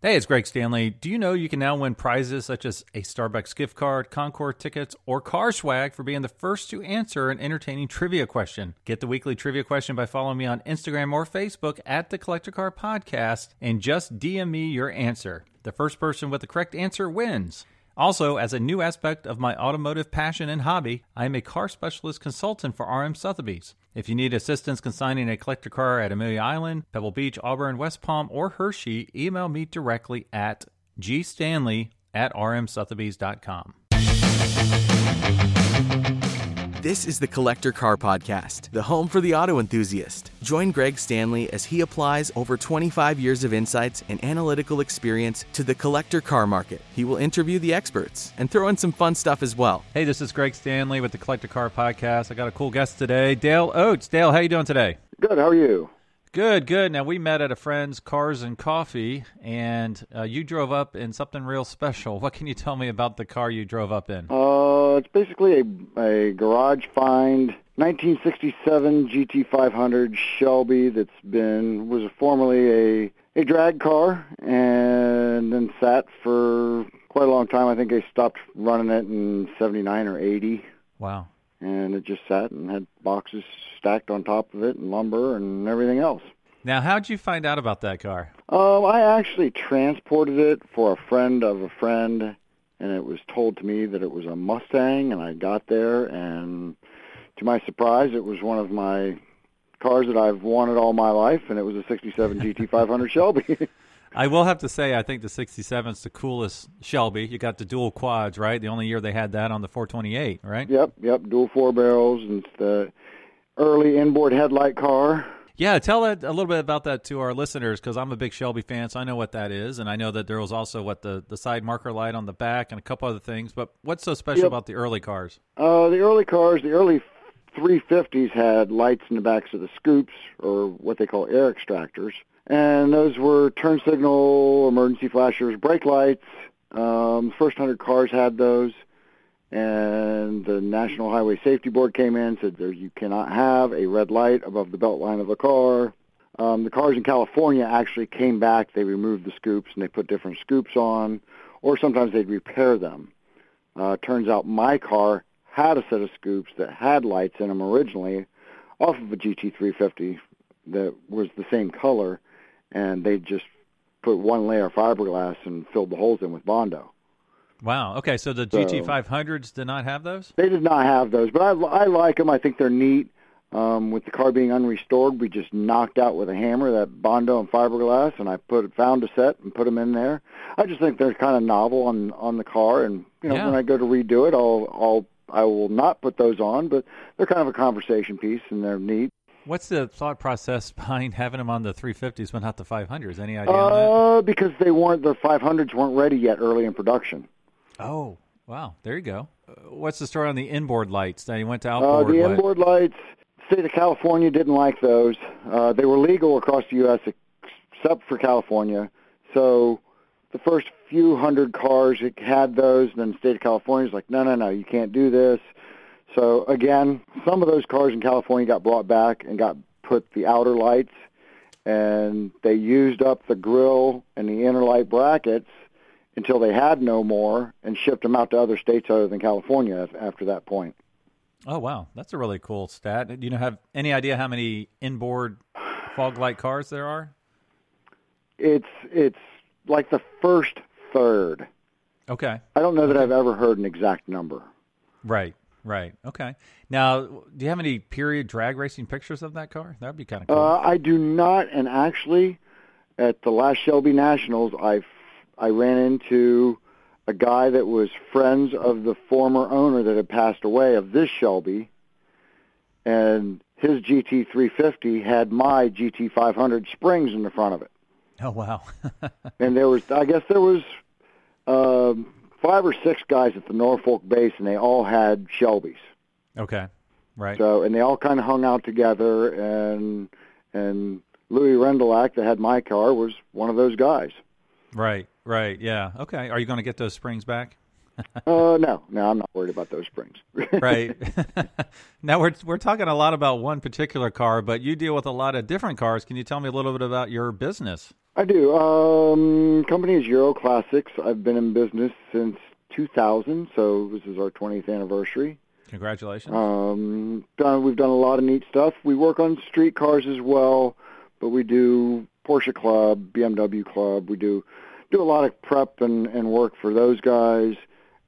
Hey, it's Greg Stanley. Do you know you can now win prizes such as a Starbucks gift card, Concours tickets, or car swag for being the first to answer an entertaining trivia question? Get the weekly trivia question by following me on Instagram or Facebook at the Collector Car Podcast and just DM me your answer. The first person with the correct answer wins. Also, as a new aspect of my automotive passion and hobby, I am a car specialist consultant for RM Sotheby's. If you need assistance consigning a collector car at Amelia Island, Pebble Beach, Auburn, West Palm, or Hershey, email me directly at gstanley at rmsotheby's.com. This is the Collector Car Podcast, the home for the auto enthusiast. Join Greg Stanley as he applies over 25 years of insights and analytical experience to the collector car market. He will interview the experts and throw in some fun stuff as well. Hey, this is Greg Stanley with the Collector Car Podcast. I got a cool guest today, Dale Oakes. Dale, how you doing today? Good. How are you? Good, good. Now we met at a friend's Cars and Coffee, and uh, you drove up in something real special. What can you tell me about the car you drove up in? Uh, it's basically a, a garage find 1967 GT500 Shelby that's been was formerly a a drag car and then sat for quite a long time. I think they stopped running it in 79 or 80. Wow. And it just sat and had boxes stacked on top of it and lumber and everything else. Now, how'd you find out about that car? Um, I actually transported it for a friend of a friend, and it was told to me that it was a Mustang, and I got there, and to my surprise, it was one of my cars that I've wanted all my life, and it was a 67 GT500 Shelby. I will have to say, I think the 67 is the coolest Shelby. You got the dual quads, right? The only year they had that on the 428, right? Yep, yep, dual four barrels, and the early inboard headlight car. Yeah, tell that a little bit about that to our listeners because I'm a big Shelby fan, so I know what that is, and I know that there was also what the the side marker light on the back and a couple other things. But what's so special Yep. about the early cars? Uh, the early cars, the early 350s had lights in the backs of the scoops, or what they call air extractors, and those were turn signal, emergency flashers, brake lights. Um, the first hundred cars had those, and the National Highway Safety Board came in and said there you cannot have a red light above the belt line of a car. Um, the cars in California actually came back. They removed the scoops and they put different scoops on, or sometimes they'd repair them. Uh, turns out my car had a set of scoops that had lights in them originally off of a GT350 that was the same color, and they just put one layer of fiberglass and filled the holes in with Bondo. Wow. Okay, so the So- GT500s did not have those. They did not have those, but I, I like them. I think they're neat. Um, with the car being unrestored, we just knocked out with a hammer that Bondo and fiberglass, and I put found a set and put them in there. I just think they're kind of novel on on the car, and you know Yeah. when I go to redo it, I'll I'll I will not put those on, but they're kind of a conversation piece, and they're neat. What's the thought process behind having them on the 350s but not the 500s? Any idea on that? Uh, because they weren't the 500s weren't ready yet early in production. Oh, wow. There you go. Uh, what's the story on the inboard lights? Now you went to outboard. Uh, the what? inboard lights, state of California didn't like those. Uh, they were legal across the U.S. except for California. So the first few hundred cars had those, and then the state of California is like, no, no, no, you can't do this. So again, some of those cars in California got brought back and got put the outer lights, and they used up the grill and the inner light brackets until they had no more and shipped them out to other states other than California after that point. Oh, wow. That's a really cool stat. Do you know have any idea how many inboard fog light cars there are? it's it's like the first third. Okay. I don't know that I've ever heard an exact number. Right. Right. Okay. Now, do you have any period drag racing pictures of that car? That'd be kind of cool. Uh, I do not, and actually, at the last Shelby Nationals, I I ran into a guy that was friends of the former owner that had passed away of this Shelby, and his GT350 had my GT500 springs in the front of it. oh, wow. and there was I guess there was um, five or six guys at the Norfolk base, and they all had Shelbys. okay. Right. So and they all kind of hung out together, and and Louis Rendelac that had my car was one of those guys. Right. Right. Yeah. Okay. Are you going to get those springs back? uh, no, no, I'm not worried about those springs. right. now we're we're talking a lot about one particular car, but you deal with a lot of different cars. Can you tell me a little bit about your business? I do. Um, company is Euro Classics. I've been in business since 2000, so this is our 20th anniversary. Congratulations. Um, done, we've done a lot of neat stuff. We work on street cars as well, but we do Porsche Club, BMW Club. We do do a lot of prep and, and work for those guys,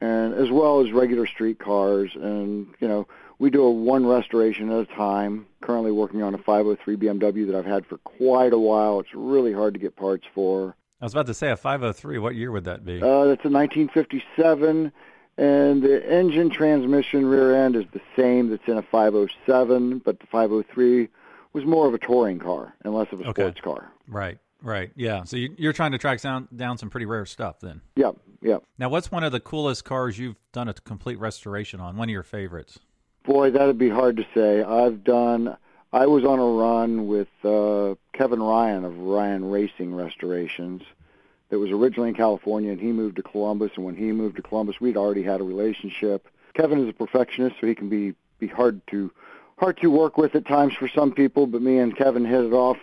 and as well as regular street cars. And you know, we do a one restoration at a time. Currently working on a 503 BMW that I've had for quite a while. It's really hard to get parts for. I was about to say a 503. What year would that be? Uh, that's a 1957, and the engine, transmission, rear end is the same that's in a 507, but the 503 was more of a touring car and less of a Okay. sports car. Right. Right. Yeah. So you, you're trying to track down down some pretty rare stuff then. Yep, yep. Now, what's one of the coolest cars you've done a complete restoration on? One of your favorites? Boy, that'd be hard to say. I've done. I was on a run with uh, Kevin Ryan of Ryan Racing Restorations. That was originally in California, and he moved to Columbus. And when he moved to Columbus, we'd already had a relationship. Kevin is a perfectionist, so he can be be hard to hard to work with at times for some people. But me and Kevin hit it off.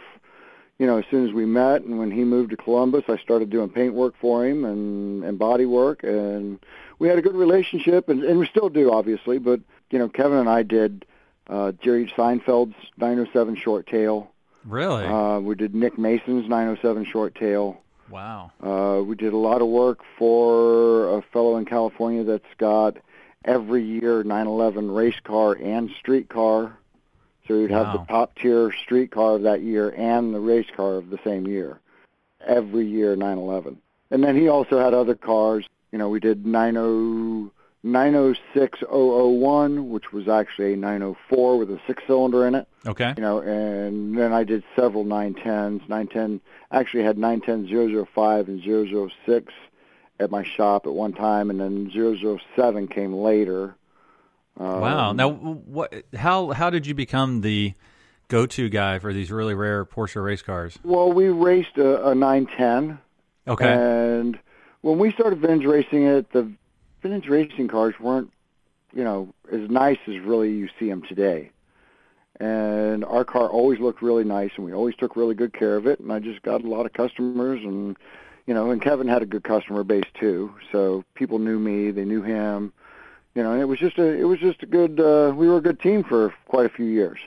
You know, as soon as we met, and when he moved to Columbus, I started doing paint work for him and and body work, and we had a good relationship, and, and we still do, obviously. But you know, Kevin and I did uh, Jerry Seinfeld's 907 short tail. Really? Uh, we did Nick Mason's 907 short tail. wow. Uh, we did a lot of work for a fellow in California that's got every year 911 race car and street car. So you'd have Wow. the top tier street car of that year and the race car of the same year. Every year 911. And then he also had other cars. You know, we did 90 906001, which was actually a 904 with a six cylinder in it Okay. you know, and then I did several 910s. 910 actually had 910005 and 006 at my shop at one time, and then 007 came later. Um, Wow. Now, what? How how did you become the go-to guy for these really rare Porsche race cars? Well, we raced a, a 910, Okay. and when we started vintage racing it, the vintage racing cars weren't, you know, as nice as really you see them today. And our car always looked really nice, and we always took really good care of it. And I just got a lot of customers, and you know, and Kevin had a good customer base too. So people knew me, they knew him. You know, and it was just a, it was just a good. Uh, we were a good team for quite a few years.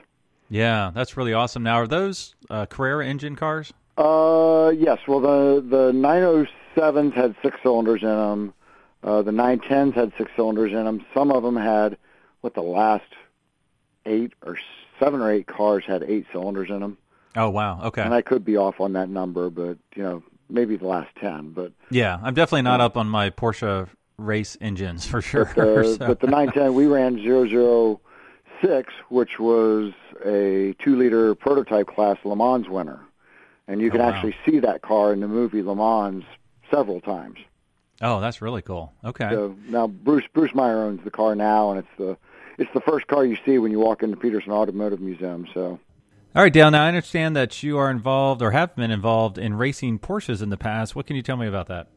yeah, that's really awesome. Now, are those uh, Carrera engine cars? Uh, yes. Well, the the 907s had six cylinders in them. Uh, the 910s had six cylinders in them. Some of them had what the last eight or seven or eight cars had eight cylinders in them. Oh, wow. Okay. And I could be off on that number, but you know, maybe the last ten. But yeah, I'm definitely not up on my Porsche race engines for sure. but the, So- but the 910 we ran 006, which was a two-liter prototype class Le Mans winner, and you oh, can Oh, wow. actually see that car in the movie Le Mans several times. oh, that's really cool. Okay. So now Bruce Bruce Meyer owns the car now, and it's the it's the first car you see when you walk into Peterson Automotive Museum. So All right, Dale. Now I understand that you are involved or have been involved in racing Porsches in the past. What can you tell me about that?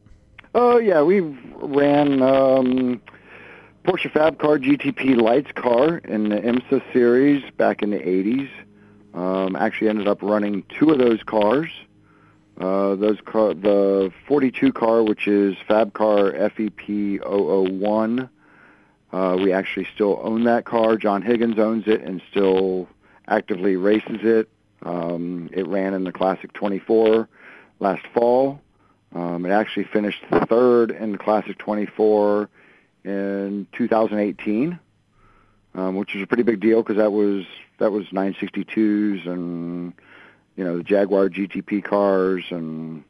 Oh yeah, we ran um, Porsche Fab Car GTP Lights car in the IMSA series back in the 80s. Um, actually ended up running two of those cars. Uh, those car, the 42 car, which is Fab Car FEP 001. Uh, we actually still own that car. John Higgins owns it and still actively races it. Um, it ran in the Classic 24 last fall. Um, it actually finished third in the Classic 24 in 2018, um, which is a pretty big deal because that was that was 962s and you know the Jaguar GTP cars and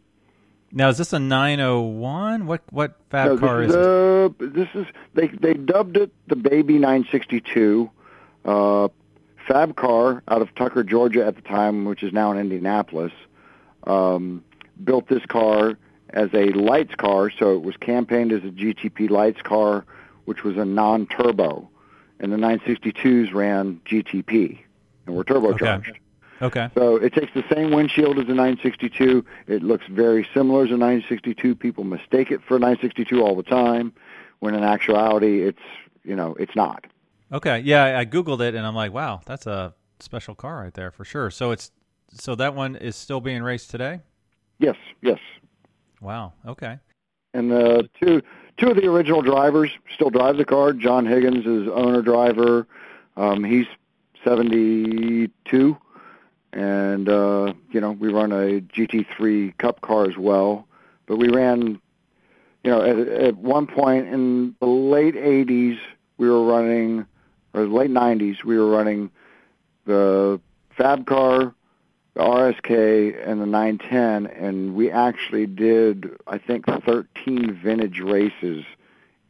Now, is this a 901? What what fab no, car is is, it? uh, this is they they dubbed it the Baby 962 uh, Fab car out of Tucker, Georgia at the time, which is now in Indianapolis. Um, built this car as a lights car, so it was campaigned as a GTP lights car, which was a non-turbo, and the 962s ran GTP and were turbocharged. Okay. So it takes the same windshield as a 962. It looks very similar as a 962. People mistake it for a 962 all the time. when in actuality it's you know it's not. Okay, yeah, I googled it and I'm like, wow, that's a special car right there for sure. So it's so that one is still being raced today. Yes, yes. Wow. Okay. And uh, two two of the original drivers still drive the car. John Higgins is owner driver. Um, he's 72, and uh, you know we run a GT3 Cup car as well. But we ran, you know, at, at one point in the late 80s we were running, or late 90s we were running the Fab car, RSK, and the 910, and we actually did I think 13 vintage races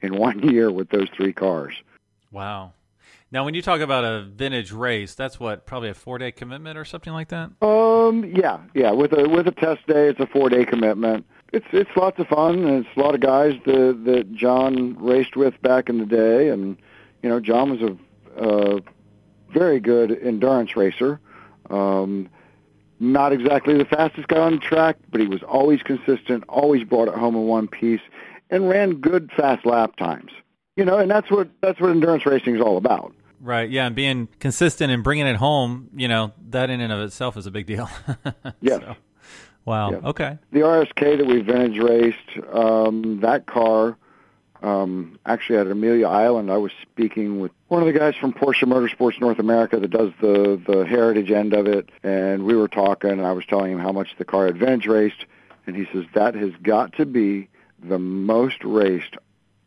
in one year with those three cars. Wow. Now, when you talk about a vintage race, that's what probably a four day commitment or something like that. Um, yeah, yeah. With a with a test day, it's a four day commitment. It's it's lots of fun, and it's a lot of guys that that John raced with back in the day, and you know, John was a, a very good endurance racer. Um, not exactly the fastest guy on the track, but he was always consistent, always brought it home in one piece, and ran good fast lap times. You know, and that's what that's what endurance racing is all about. Right. Yeah, and being consistent and bringing it home, you know, that in and of itself is a big deal. yes. So, wow. Yeah. Okay. The RSK that we vintage raced, um, that car, um, actually at Amelia Island, I was speaking with one of the guys from Porsche Motorsports North America that does the the heritage end of it, and we were talking, and I was telling him how much the car had vintage raced, and he says that has got to be the most raced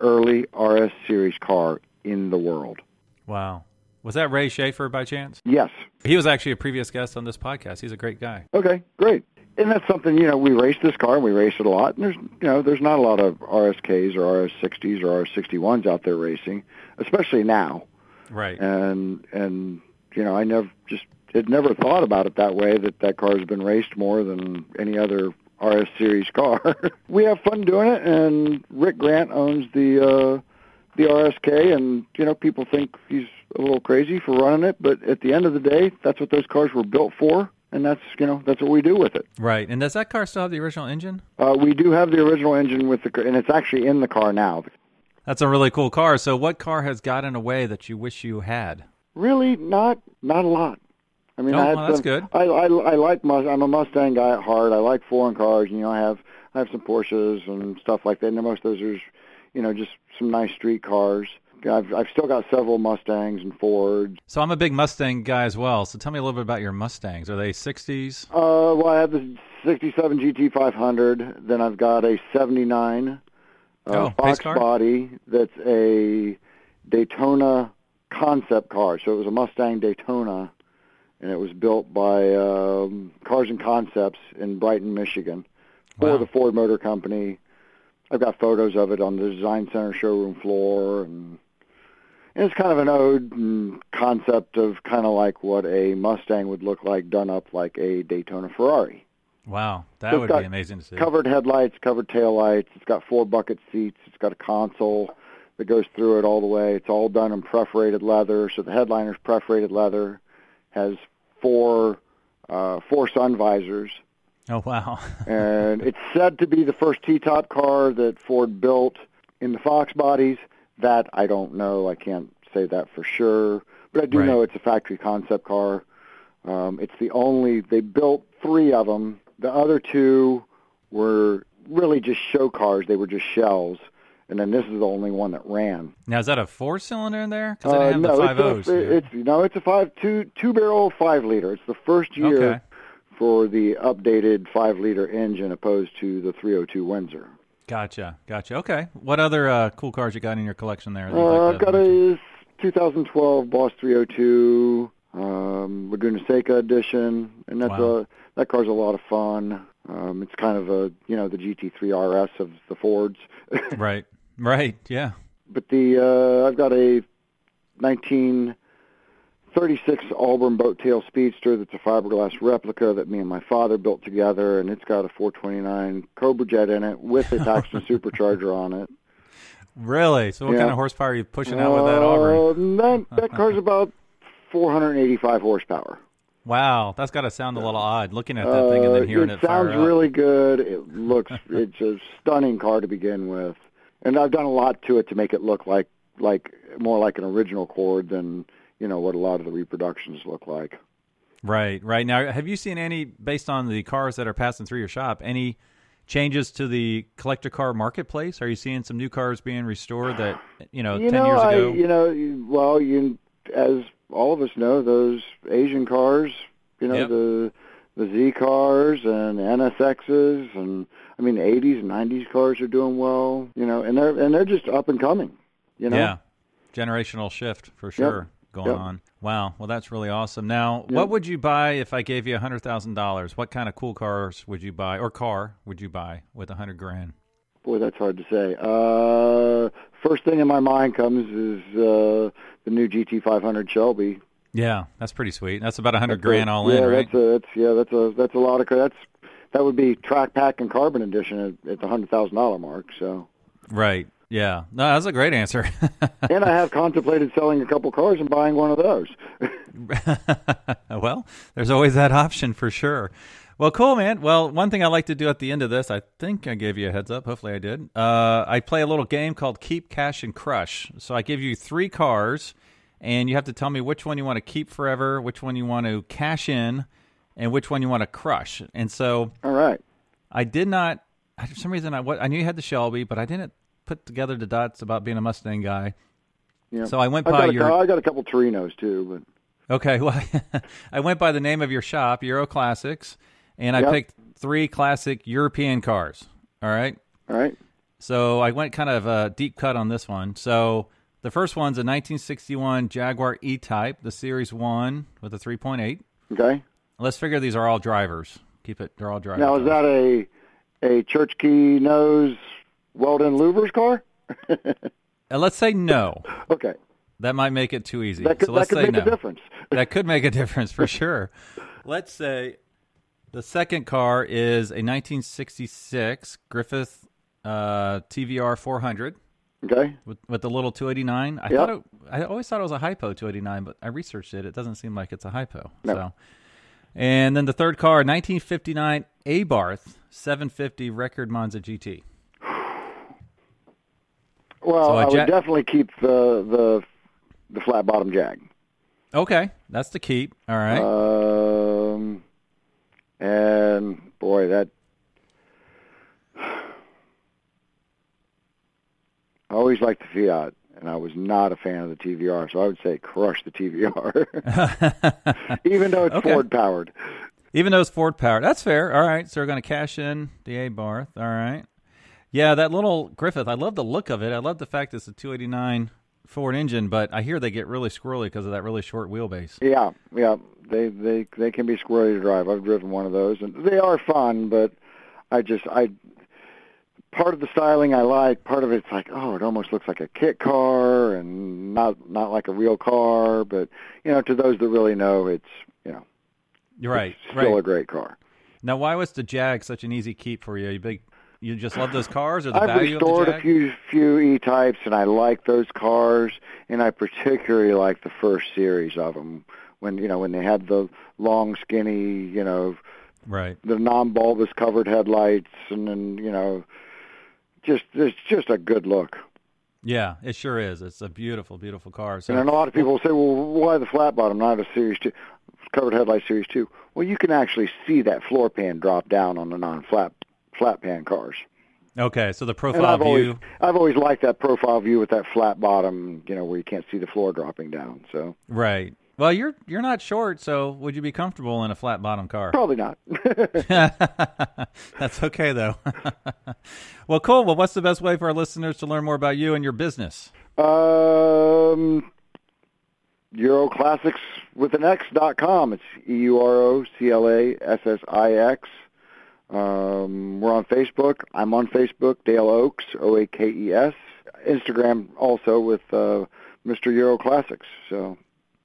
early RS Series car in the world. Wow. Was that Ray Schaefer by chance? Yes. He was actually a previous guest on this podcast. He's a great guy. Okay, great. And that's something, you know, we race this car and we race it a lot. And there's, you know, there's not a lot of RSKs or RS60s or RS61s out there racing, especially now. Right. And, and, you know, I never just had never thought about it that way, that that car has been raced more than any other RS series car. we have fun doing it and Rick Grant owns the, uh, the RSK, and you know people think he's a little crazy for running it, but at the end of the day, that's what those cars were built for, and that's you know that's what we do with it. Right. And does that car still have the original engine? Uh, we do have the original engine with the, and it's actually in the car now. That's a really cool car. So, what car has gotten away that you wish you had? Really, not not a lot. I mean, Oh, I had well, that's some, good. I, I I like Must. I'm a Mustang guy at heart. I like foreign cars. You know, I have I have some Porsches and stuff like that. And most of those are, you know, just some nice street cars. I've I've still got several Mustangs and Fords. So, I'm a big Mustang guy as well. So, tell me a little bit about your Mustangs. Are they 60s? Uh, well, I have the '67 GT500. Then I've got a '79 uh, Oh, Fox body. That's a Daytona concept car. So it was a Mustang Daytona, and it was built by um, Cars and Concepts in Brighton, Michigan, for Wow. the Ford Motor Company. I've got photos of it on the Design Center showroom floor, and, and it's kind of an ode and concept of kind of like what a Mustang would look like done up like a Daytona Ferrari. Wow. That So would be amazing to see. Covered headlights, covered taillights. It's got four bucket seats. It's got a console that goes through it all the way. It's all done in perforated leather. So the headliner's perforated leather. Has four uh, four sun visors, Oh, wow. and it's said to be the first T-top car that Ford built in the Fox bodies. That I don't know. I can't say that for sure, but I do Right. know it's a factory concept car. Um, it's the only they built three of them. The other two were really just show cars. They were just shells, and then this is the only one that ran. now, is that a four cylinder in there? Because I Uh, didn't have no, the five O's. it's, a, it's no, it's a five two two barrel five liter. It's the first year Okay. for the updated five liter engine opposed to the 302 Windsor. Gotcha. Gotcha. Okay. What other uh, cool cars you got in your collection there? Uh, like I've got mention? a 2012 Boss 302 um, Laguna Seca edition, and that's Wow. a that car's a lot of fun. Um, it's kind of a you know the GT3 RS of the Fords, Right. Right. Yeah. but the uh, I've got a 1936 Auburn Boat Tail Speedster that's a fiberglass replica that me and my father built together, and it's got a 429 Cobra Jet in it with a Paxton supercharger on it. Really? So, what Yeah. kind of horsepower are you pushing out with that Auburn? That that car's about 485 horsepower. Wow, that's got to sound a little odd looking at that thing and Uh, then hearing it it, sounds up. really good. It looks it's a stunning car to begin with, and I've done a lot to it to make it look like like more like an original Cord than you know what a lot of the reproductions look like. Right, right. Now, have you seen any, based on the cars that are passing through your shop, any changes to the collector car marketplace? Are you seeing some new cars being restored that you know You ten know, years I, you know, well, you as all of us know, those Asian cars, you know, Yep. the the Z cars and NSXs, and I mean, 80s and 90s cars are doing well, you know, and they're and they're just up and coming, you know. Yeah, generational shift for sure going Yep. on. Wow, well that's really awesome. Now, Yep. what would you buy if I gave you a hundred thousand dollars? What kind of cool cars would you buy, or car would you buy with a hundred grand? Boy, that's hard to say. Uh, first thing in my mind comes is uh, the new GT500 Shelby. Yeah, that's pretty sweet. That's about a hundred grand all yeah, in, right? that's a that's yeah, that's a that's a lot of that's that would be track pack and carbon edition at, at the hundred thousand dollar mark. So, Right. Yeah. No, that's a great answer. and I have contemplated selling a couple cars and buying one of those. well, there's always that option for sure. Well, cool, man. Well, one thing I like to do at the end of this, I think I gave you a heads up. Hopefully, I did. Uh, I play a little game called Keep, Cash, and Crush. So I give you three cars, and you have to tell me which one you want to keep forever, which one you want to cash in, and which one you want to crush. And so All right. I did not. I- For some reason, I I knew you had the Shelby, but I didn't put together the dots about being a Mustang guy. Yeah. So I went by your. cou- I got a couple Torinos too, but. Okay, well, I went by the name of your shop, Euro Classics, and I Yep. picked three classic European cars. All right. All right. so I went kind of a deep cut on this one. So the first one's a 1961 Jaguar E-Type, the Series One with a 3.8. Okay. Let's figure these are all drivers. Keep it; they're all drivers. Now is that a a church key nose welded louvers car? Uh, let's say no. okay. That might make it too easy. That could so let's could say make no. a difference. that could make a difference for sure. Let's say the second car is a 1966 Griffith uh, TVR 400 Okay. with, with the little 289. I Yep. thought it, I always thought it was a hypo 289, but I researched it. It doesn't seem like it's a hypo. No. So, and then the third car, 1959 Abarth 750 record Monza GT. Well, So I would Ja- definitely keep the the the flat bottom Jag. Okay, that's the keep. All right. Um, and boy, that I always liked the Fiat, and I was not a fan of the TVR, so I would say crush the TVR, even though it's Okay. Ford powered. Even though it's Ford powered. That's fair. All right. So we're going to cash in the Abarth. All right. Yeah, that little Griffith, I love the look of it. I love the fact it's a 289 Ford engine, but I hear they get really squirrely because of that really short wheelbase. Yeah, yeah, they they they can be squirrely to drive. I've driven one of those, and they are fun, but I just I part of the styling I like. Part of it's like, oh, it almost looks like a kit car, and not not like a real car. But you know, to those that really know, it's you know, You're right. it's still right. a great car. Now, why was the Jag such an easy keep for you? You big, you just love those cars or the I've value restored of the a few few E types, and I like those cars, and I particularly like the first series of them. When you know when they had the long, skinny, you know, Right. the non-bulbous covered headlights, and then you know, just it's just a good look. Yeah, it sure is. It's a beautiful, beautiful car. So And then a lot of people say, well, why the flat bottom, not a Series two, covered headlight Series two? Well, you can actually see that floor pan drop down on the non-flat flat pan cars. okay, so the profile I've view. always I've always liked that profile view with that flat bottom, you know, where you can't see the floor dropping down. So Right. Well, you're you're not short, so would you be comfortable in a flat bottom car? probably not. That's okay though. well, cool. Well, what's the best way for our listeners to learn more about you and your business? um, Euroclassics with an X dot com. It's E U R O C L A S S I X. Um, we're on Facebook. I'm on Facebook, Dale Oakes, O A K E S. Instagram also with uh, Mr. Euro Classics. So,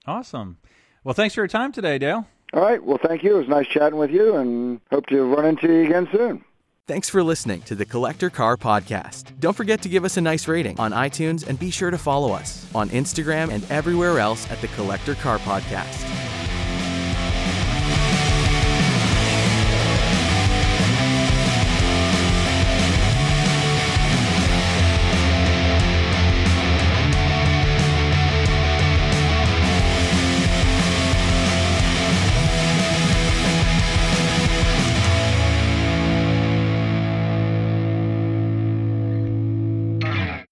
Awesome. Well, thanks for your time today, Dale. all right. Well, thank you. It was nice chatting with you, and hope to run into you again soon. Thanks for listening to the Collector Car Podcast. Don't forget to give us a nice rating on iTunes and be sure to follow us on Instagram and everywhere else at the Collector Car Podcast.